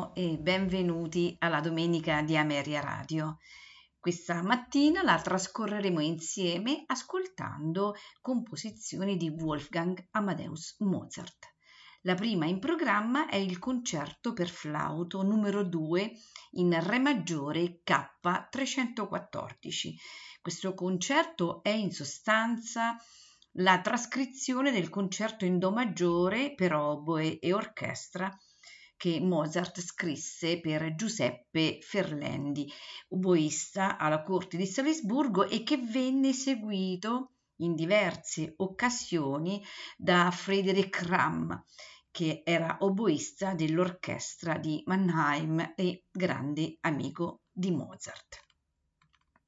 E benvenuti alla domenica di Ameria Radio. Questa mattina la trascorreremo insieme ascoltando composizioni di Wolfgang Amadeus Mozart. La prima in programma è il concerto per flauto numero 2 in Re maggiore K314. Questo concerto è in sostanza la trascrizione del concerto in Do maggiore per oboe e orchestra che Mozart scrisse per Giuseppe Ferlendi, oboista alla corte di Salisburgo e che venne eseguito in diverse occasioni da Friedrich Ramm, che era oboista dell'orchestra di Mannheim e grande amico di Mozart.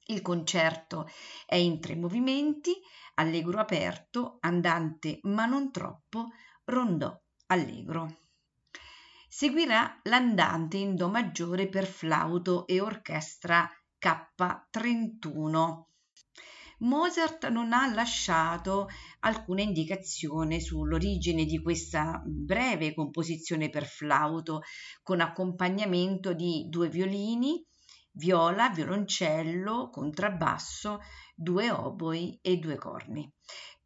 Il concerto è in tre movimenti, allegro aperto, andante ma non troppo, rondò allegro. Seguirà l'andante in Do maggiore per flauto e orchestra K31. Mozart non ha lasciato alcuna indicazione sull'origine di questa breve composizione per flauto con accompagnamento di due violini, viola, violoncello, contrabbasso, due oboi e due corni.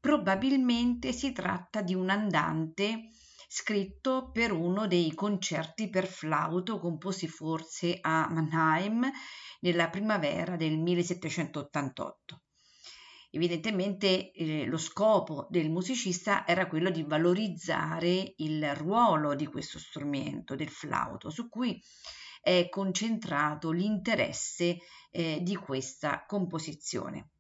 Probabilmente si tratta di un andante scritto per uno dei concerti per flauto composti forse a Mannheim nella primavera del 1788. Evidentemente eh, lo scopo del musicista era quello di valorizzare il ruolo di questo strumento, del flauto, su cui è concentrato l'interesse eh, di questa composizione.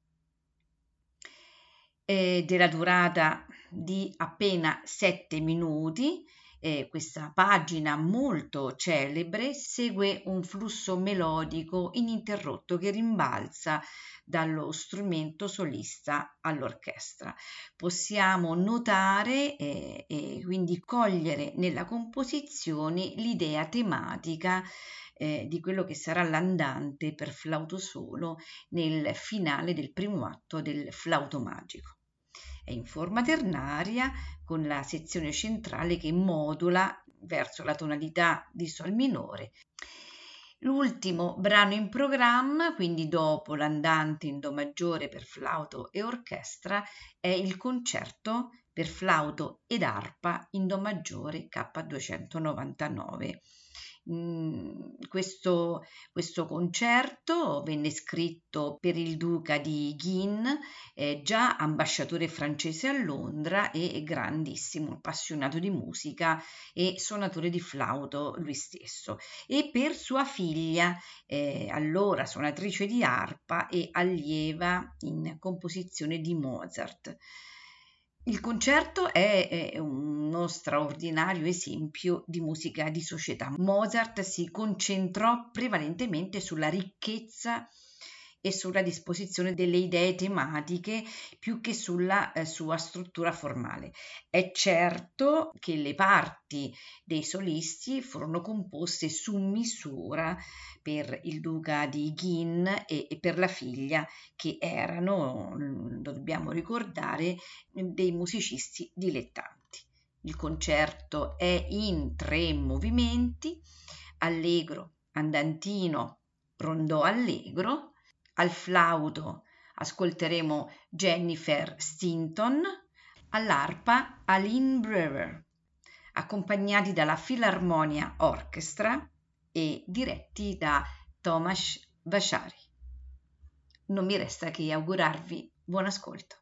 Eh, della durata di appena sette minuti. Eh, questa pagina molto celebre segue un flusso melodico ininterrotto che rimbalza dallo strumento solista all'orchestra. Possiamo notare eh, e quindi cogliere nella composizione l'idea tematica eh, di quello che sarà l'andante per flauto solo nel finale del primo atto del flauto magico. È in forma ternaria con la sezione centrale che modula verso la tonalità di Sol minore. L'ultimo brano in programma, quindi dopo l'andante in Do maggiore per flauto e orchestra, è il concerto per flauto ed arpa in Do maggiore K299 Questo, questo, concerto venne scritto per il duca di Guin, eh, già ambasciatore francese a Londra e grandissimo appassionato di musica e suonatore di flauto lui stesso, e per sua figlia, eh, allora suonatrice di arpa e allieva in composizione di Mozart. Il concerto è, è, uno straordinario esempio di musica di società. Mozart si concentrò prevalentemente sulla ricchezza e sulla disposizione delle idee tematiche più che sulla eh, sua struttura formale. È certo che le parti dei solisti furono composte su misura per il duca di Ghin e, e per la figlia che erano, lo dobbiamo ricordare, dei musicisti dilettanti. Il concerto è in tre movimenti, allegro, andantino, rondò allegro, al flauto ascolteremo Jennifer Stinton, all'arpa Aline Brewer, accompagnati dalla Filarmonia Orchestra e diretti da Tomasz Vasari. Non mi resta che augurarvi buon ascolto.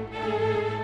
Música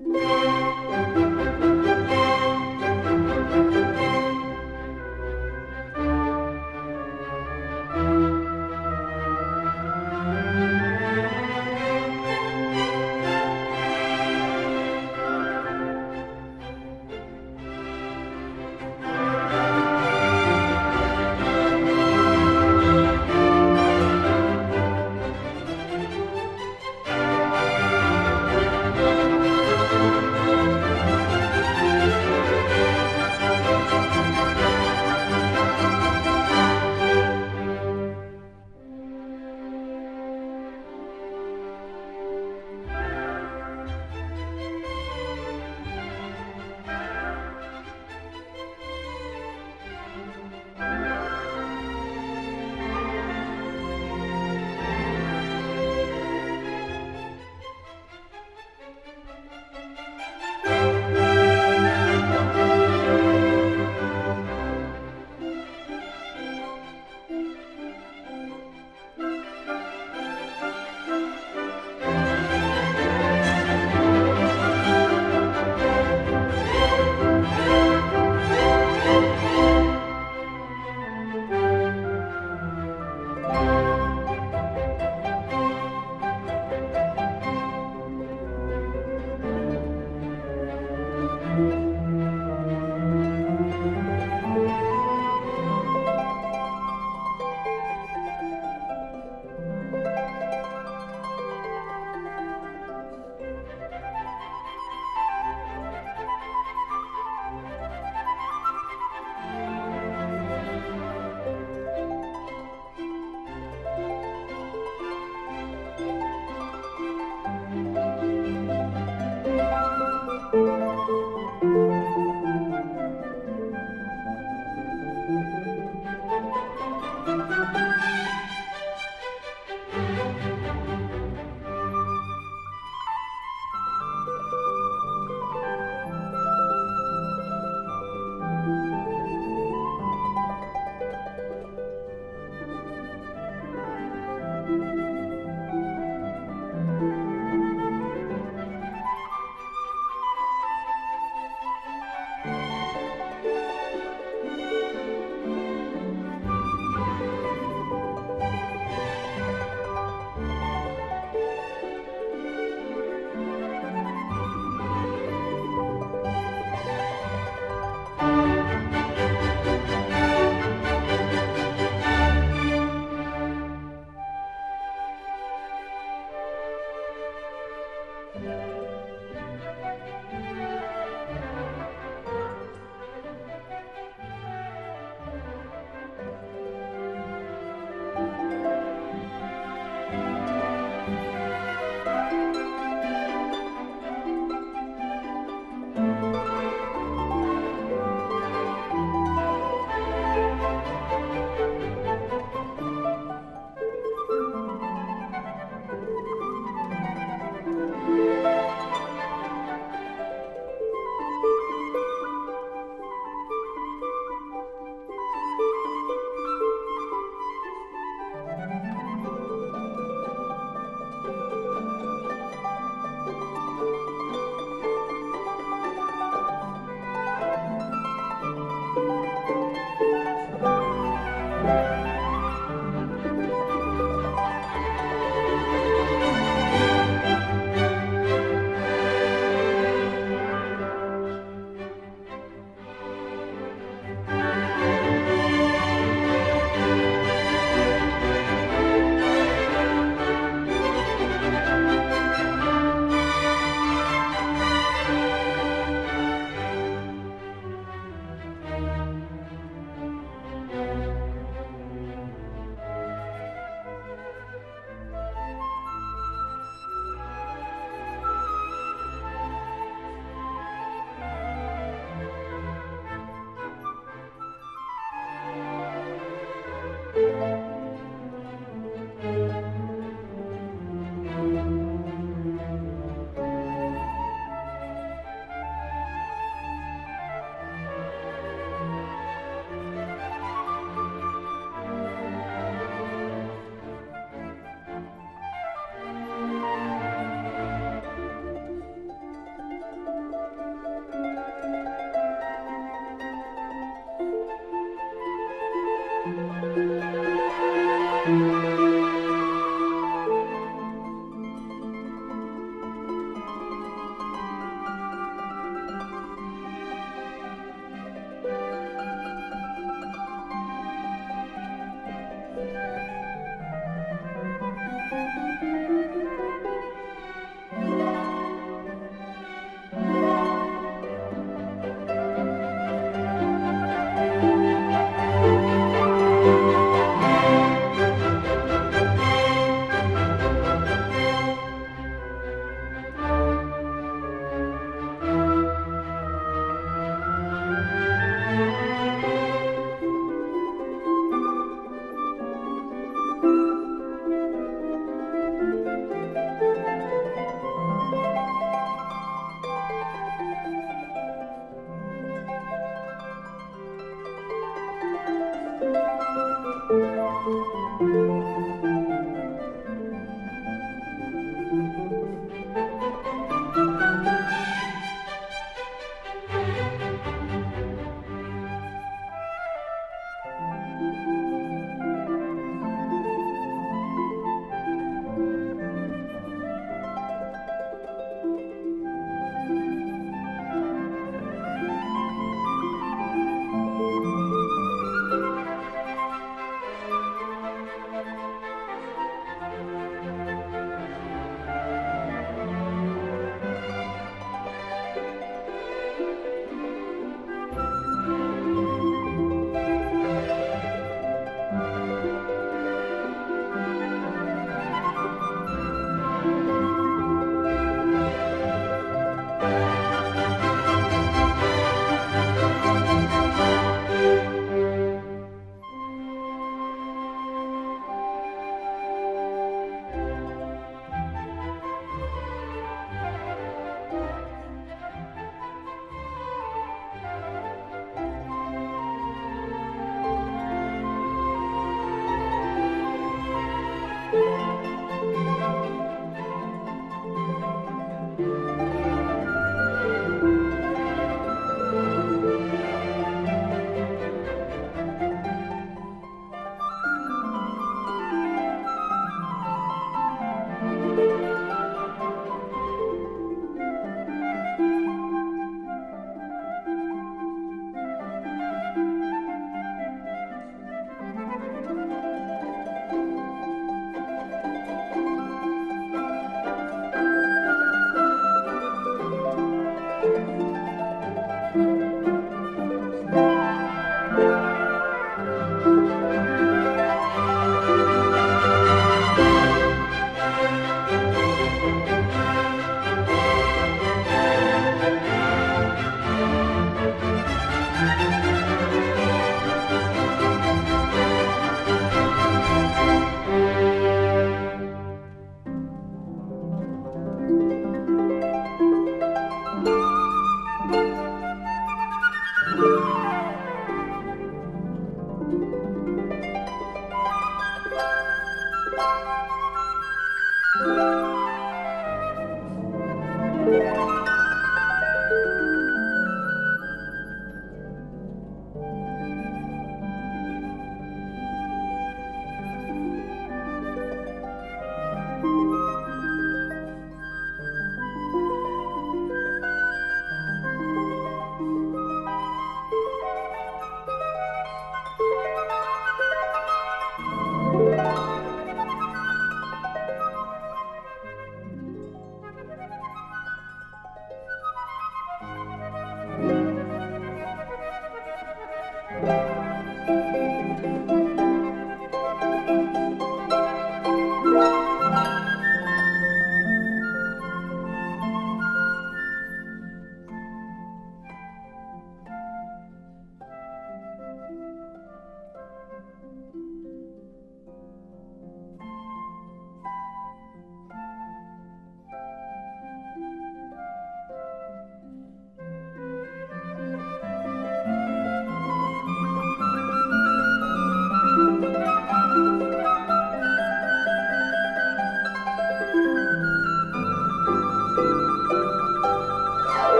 Música